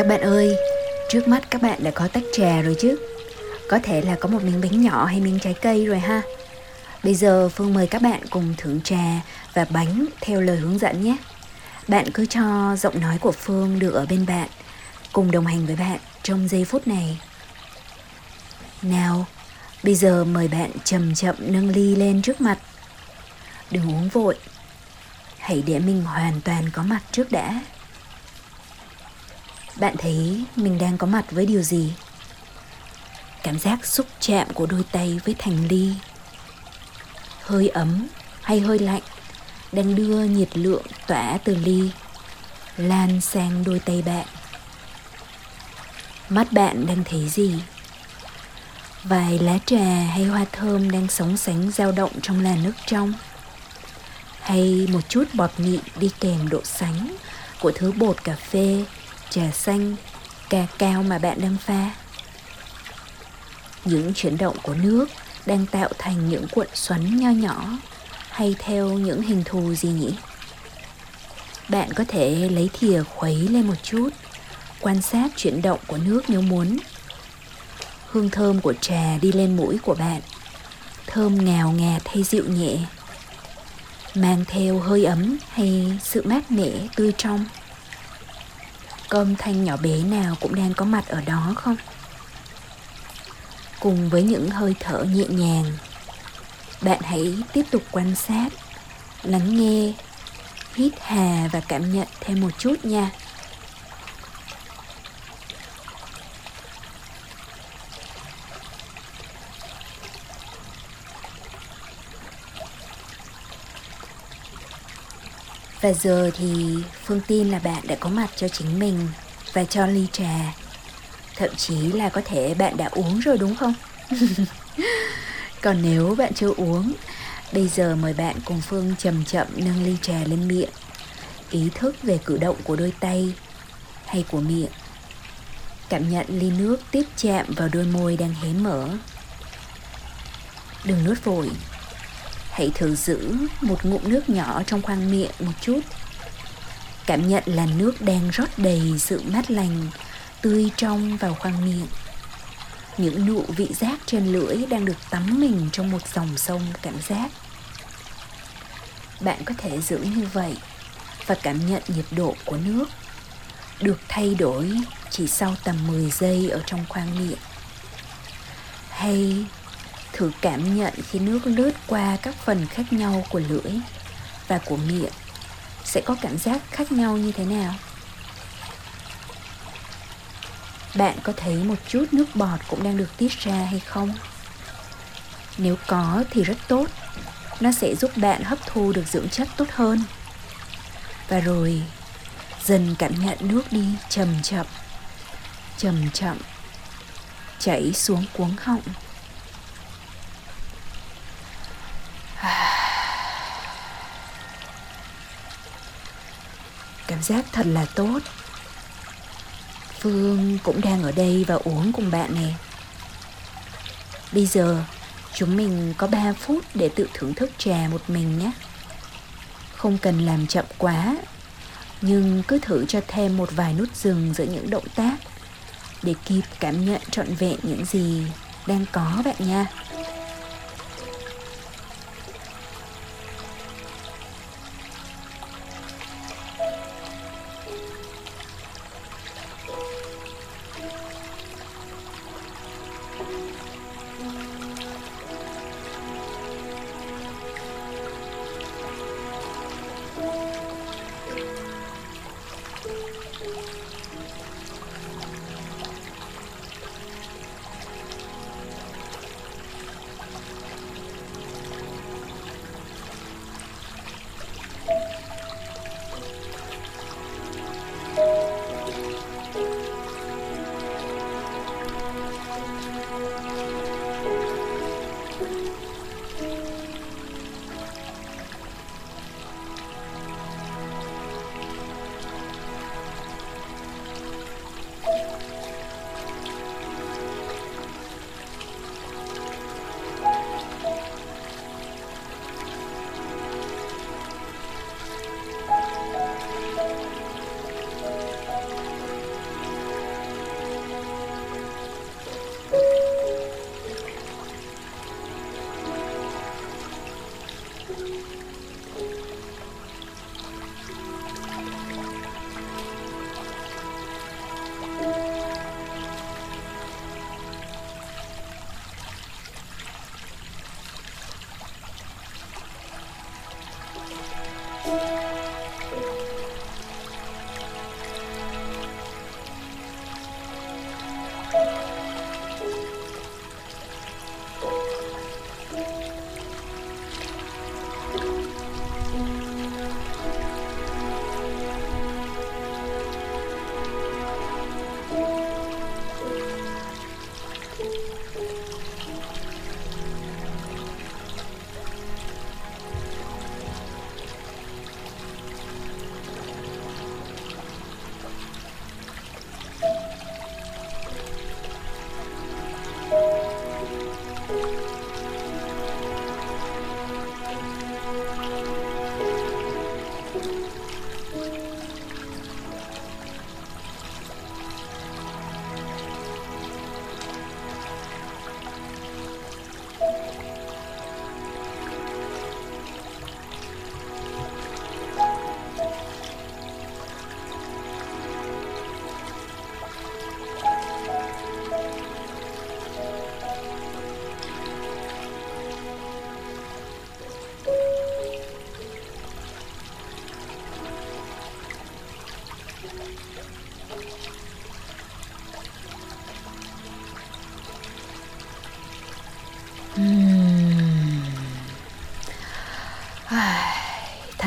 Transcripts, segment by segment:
Các bạn ơi, trước mắt các bạn đã có tách trà rồi chứ? Có thể là có một miếng bánh nhỏ hay miếng trái cây rồi ha. Bây giờ Phương mời các bạn cùng thưởng trà và bánh theo lời hướng dẫn nhé. Bạn cứ cho giọng nói của Phương được ở bên bạn, cùng đồng hành với bạn trong giây phút này. Nào, bây giờ mời bạn chậm chậm nâng ly lên trước mặt. Đừng uống vội. Hãy để mình hoàn toàn có mặt trước đã. Bạn thấy mình đang có mặt với điều gì? Cảm giác xúc chạm của đôi tay với thành ly. Hơi ấm hay hơi lạnh đang đưa nhiệt lượng tỏa từ ly lan sang đôi tay bạn. Mắt bạn đang thấy gì? Vài lá trà hay hoa thơm đang sống sánh dao động trong làn nước trong hay một chút bọt mịn đi kèm độ sánh của thứ bột cà phê, trà xanh, cà cao mà bạn đang pha. Những chuyển động của nước đang tạo thành những cuộn xoắn nho nhỏ hay theo những hình thù gì nhỉ? Bạn có thể lấy thìa khuấy lên một chút, quan sát chuyển động của nước nếu muốn. Hương thơm của trà đi lên mũi của bạn, thơm ngào ngạt hay dịu nhẹ, mang theo hơi ấm hay sự mát mẻ tươi trong. Cơm thanh nhỏ bé nào cũng đang có mặt ở đó không? Cùng với những hơi thở nhẹ nhàng, bạn hãy tiếp tục quan sát, lắng nghe, hít hà và cảm nhận thêm một chút nha Và giờ thì Phương tin là bạn đã có mặt cho chính mình và cho ly trà. Thậm chí là có thể bạn đã uống rồi đúng không? Còn nếu bạn chưa uống, bây giờ mời bạn cùng Phương chậm chậm nâng ly trà lên miệng. Ý thức về cử động của đôi tay hay của miệng. Cảm nhận ly nước tiếp chạm vào đôi môi đang hé mở. Đừng nuốt vội. Hãy thử giữ một ngụm nước nhỏ trong khoang miệng một chút. Cảm nhận là nước đang rót đầy sự mát lành, tươi trong vào khoang miệng những nụ vị giác trên lưỡi đang được tắm mình trong một dòng sông cảm giác bạn có thể giữ như vậy và cảm nhận nhiệt độ của nước được thay đổi chỉ sau tầm 10 giây ở trong khoang miệng. Hay thử cảm nhận khi nước lướt qua các phần khác nhau của lưỡi và của miệng. Sẽ có cảm giác khác nhau như thế nào? bạn có thấy một chút nước bọt cũng đang được tiết ra hay không? Nếu có thì rất tốt. Nó sẽ giúp bạn hấp thu được dưỡng chất tốt hơn. Và rồi, dần cảm nhận nước đi chậm chậm chậm chậm, chảy xuống cuống họng. Cảm giác thật là tốt. Phương cũng đang ở đây và uống cùng bạn nè. Bây giờ, chúng mình có 3 phút để tự thưởng thức trà một mình nhé. Không cần làm chậm quá, Nhưng cứ thử cho thêm một vài nút dừng giữa những động tác Để kịp cảm nhận trọn vẹn những gì đang có bạn nha.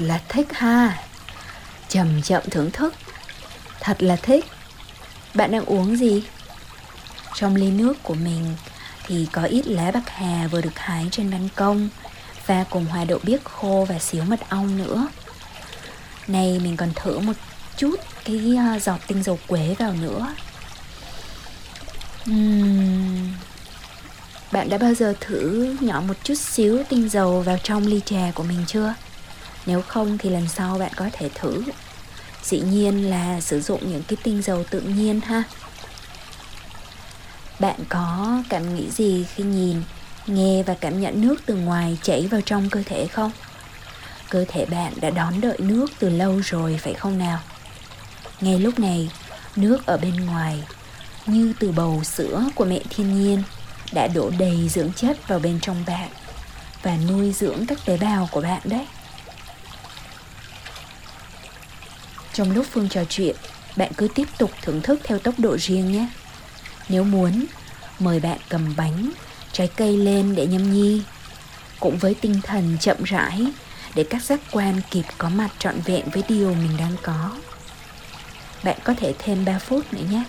Thật là thích ha Chậm chậm thưởng thức Thật là thích Bạn đang uống gì? Trong ly nước của mình thì có ít lá bạc hà vừa được hái trên ban công và cùng hoa đậu biếc khô và xíu mật ong nữa Này mình còn thử một chút cái ờ, giọt tinh dầu quế vào nữa uhm. Bạn đã bao giờ thử nhỏ một chút xíu tinh dầu vào trong ly trà của mình chưa? Nếu không thì lần sau bạn có thể thử Dĩ nhiên là sử dụng những cái tinh dầu tự nhiên ha Bạn có cảm nghĩ gì khi nhìn, nghe và cảm nhận nước từ ngoài chảy vào trong cơ thể không? Cơ thể bạn đã đón đợi nước từ lâu rồi phải không nào? Ngay lúc này, nước ở bên ngoài như từ bầu sữa của mẹ thiên nhiên đã đổ đầy dưỡng chất vào bên trong bạn và nuôi dưỡng các tế bào của bạn đấy. Trong lúc Phương trò chuyện, bạn cứ tiếp tục thưởng thức theo tốc độ riêng nhé. Nếu muốn, mời bạn cầm bánh, trái cây lên để nhâm nhi. Cũng với tinh thần chậm rãi, để các giác quan kịp có mặt trọn vẹn với điều mình đang có. Bạn có thể thêm 3 phút nữa nhé.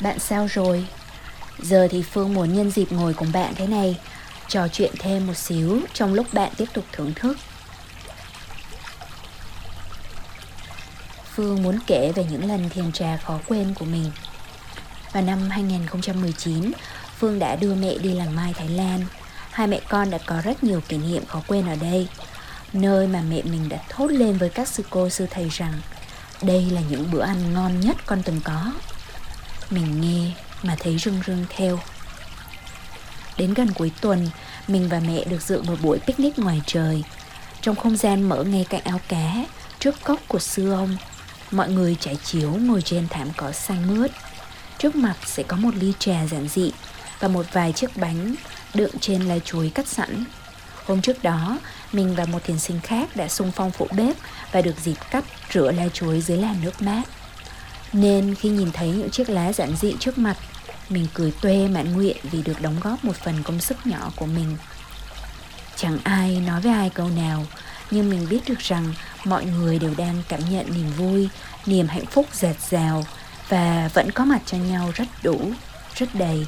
Bạn sao rồi? Giờ thì Phương muốn nhân dịp ngồi cùng bạn thế này Trò chuyện thêm một xíu trong lúc bạn tiếp tục thưởng thức. Phương muốn kể về những lần thiền trà khó quên của mình. Vào năm 2019, Phương đã đưa mẹ đi làng mai Thái Lan. Hai mẹ con đã có rất nhiều kỷ niệm khó quên ở đây Nơi mà mẹ mình đã thốt lên với các sư cô sư thầy rằng Đây là những bữa ăn ngon nhất con từng có mình nghe mà thấy rưng rưng theo. Đến gần cuối tuần Mình và mẹ được dự một buổi picnic ngoài trời. Trong không gian mở ngay cạnh áo cá Trước cốc của sư ông Mọi người trải chiếu ngồi trên thảm cỏ xanh mướt. Trước mặt sẽ có một ly trà giản dị Và một vài chiếc bánh đựng trên lá chuối cắt sẵn. Hôm trước đó, mình và một thiền sinh khác đã xung phong phụ bếp và được dịp cắt rửa lá chuối dưới làn nước mát. Nên khi nhìn thấy những chiếc lá giản dị trước mặt Mình cười tuê mãn nguyện vì được đóng góp một phần công sức nhỏ của mình. Chẳng ai nói với ai câu nào Nhưng mình biết được rằng mọi người đều đang cảm nhận niềm vui Niềm hạnh phúc dạt dào Và vẫn có mặt cho nhau rất đủ, rất đầy.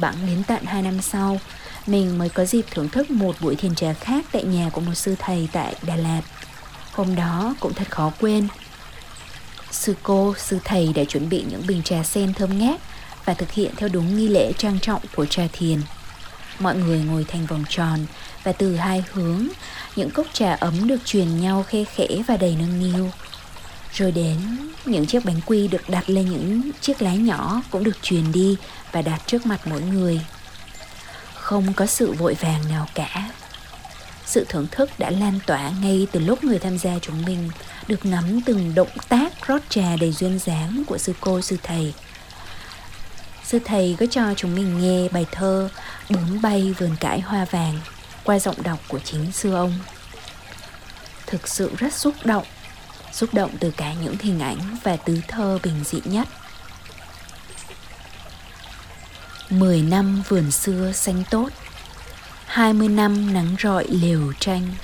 Bẵng đến tận 2 năm sau Mình mới có dịp thưởng thức một buổi thiền trà khác tại nhà của một sư thầy tại Đà Lạt. Hôm đó cũng thật khó quên Sư cô, sư thầy đã chuẩn bị những bình trà sen thơm ngát và thực hiện theo đúng nghi lễ trang trọng của trà thiền. Mọi người ngồi thành vòng tròn và từ hai hướng, những cốc trà ấm được truyền nhau khe khẽ và đầy nâng niu. Rồi đến, những chiếc bánh quy được đặt lên những chiếc lá nhỏ cũng được truyền đi và đặt trước mặt mỗi người. Không có sự vội vàng nào cả. Sự thưởng thức đã lan tỏa ngay từ lúc người tham gia chúng mình được ngắm từng động tác rót trà đầy duyên dáng của sư cô sư thầy. Sư thầy có cho chúng mình nghe bài thơ Bướm bay vườn cải hoa vàng qua giọng đọc của chính sư ông. Thực sự rất xúc động, xúc động từ cả những hình ảnh và tứ thơ bình dị nhất. Mười năm vườn xưa xanh tốt hai mươi năm nắng rọi lều tranh.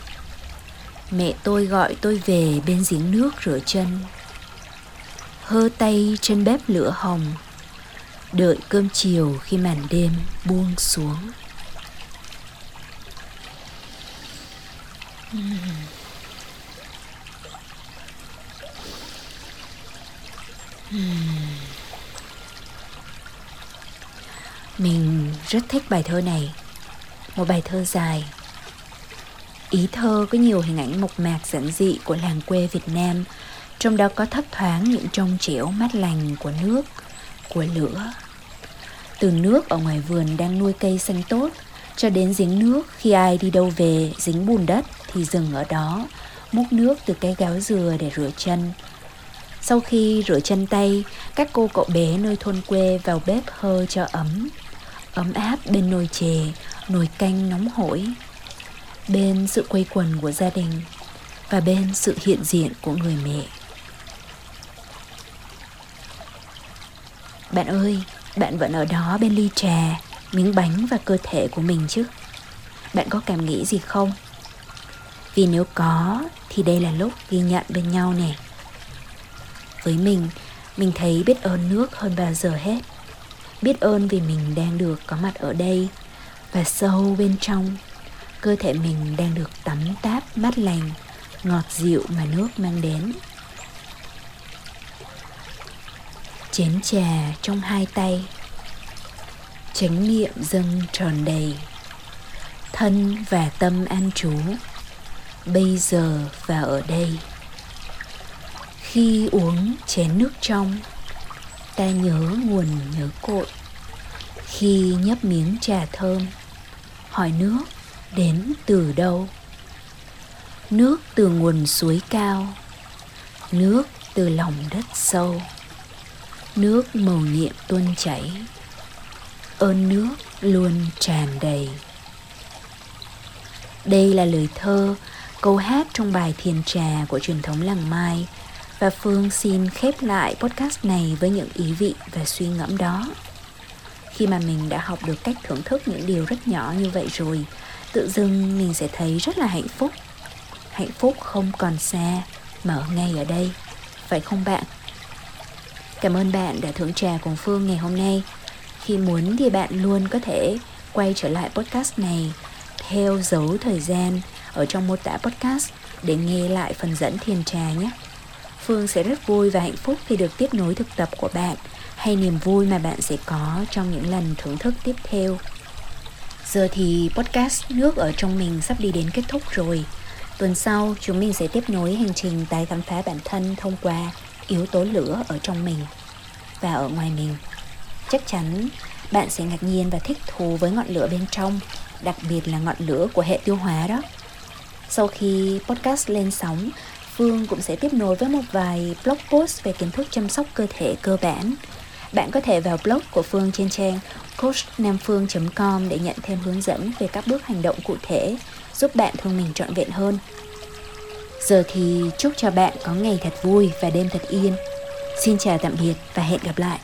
Mẹ tôi gọi tôi về bên giếng nước rửa chân. Hơ tay trên bếp lửa hồng. Đợi cơm chiều khi màn đêm buông xuống. Mình rất thích bài thơ này. Một bài thơ dài Ý thơ có nhiều hình ảnh mộc mạc giản dị của làng quê Việt Nam, trong đó có thấp thoáng những trong trẻo mát lành của nước, của lửa. Từ nước ở ngoài vườn đang nuôi cây xanh tốt, cho đến giếng nước khi ai đi đâu về dính bùn đất thì dừng ở đó, múc nước từ cái gáo dừa để rửa chân. Sau khi rửa chân tay, các cô cậu bé nơi thôn quê vào bếp hơ cho ấm. Ấm áp bên nồi chè, nồi canh nóng hổi bên sự quây quần của gia đình và bên sự hiện diện của người mẹ. Bạn ơi, bạn vẫn ở đó bên ly trà, miếng bánh và cơ thể của mình chứ. Bạn có cảm nghĩ gì không? Vì nếu có thì đây là lúc ghi nhận bên nhau nè. Với mình, mình thấy biết ơn nước hơn bao giờ hết. Biết ơn vì mình đang được có mặt ở đây và sâu bên trong. Cơ thể mình đang được tắm táp mát lành, ngọt dịu mà nước mang đến. Chén trà trong hai tay, chánh niệm dâng tròn đầy, thân và tâm an trú, bây giờ và ở đây. Khi uống chén nước trong, ta nhớ nguồn nhớ cội, khi nhấp miếng trà thơm, hỏi nước đến từ đâu? Nước từ nguồn suối cao, nước từ lòng đất sâu, nước màu nhiệm tuôn chảy, ơn nước luôn tràn đầy. Đây là lời thơ, câu hát trong bài thiền trà của truyền thống làng mai và phương xin khép lại podcast này với những ý vị và suy ngẫm đó khi mà mình đã học được cách thưởng thức những điều rất nhỏ như vậy rồi, tự dưng mình sẽ thấy rất là hạnh phúc. Hạnh phúc không còn xa, mà ở ngay ở đây, phải không bạn? Cảm ơn bạn đã thưởng trà cùng phương ngày hôm nay. Khi muốn thì bạn luôn có thể quay trở lại podcast này, theo dấu thời gian ở trong mô tả podcast để nghe lại phần dẫn thiền trà nhé. Phương sẽ rất vui và hạnh phúc khi được tiếp nối thực tập của bạn hay niềm vui mà bạn sẽ có trong những lần thưởng thức tiếp theo. Giờ thì podcast nước ở trong mình sắp đi đến kết thúc rồi. Tuần sau chúng mình sẽ tiếp nối hành trình tái khám phá bản thân thông qua yếu tố lửa ở trong mình và ở ngoài mình. Chắc chắn bạn sẽ ngạc nhiên và thích thú với ngọn lửa bên trong, đặc biệt là ngọn lửa của hệ tiêu hóa đó. Sau khi podcast lên sóng, Phương cũng sẽ tiếp nối với một vài blog post về kiến thức chăm sóc cơ thể cơ bản. Bạn có thể vào blog của Phương trên trang coachnamphương.com để nhận thêm hướng dẫn về các bước hành động cụ thể, giúp bạn thương mình trọn vẹn hơn. Giờ thì chúc cho bạn có ngày thật vui và đêm thật yên. Xin chào tạm biệt và hẹn gặp lại.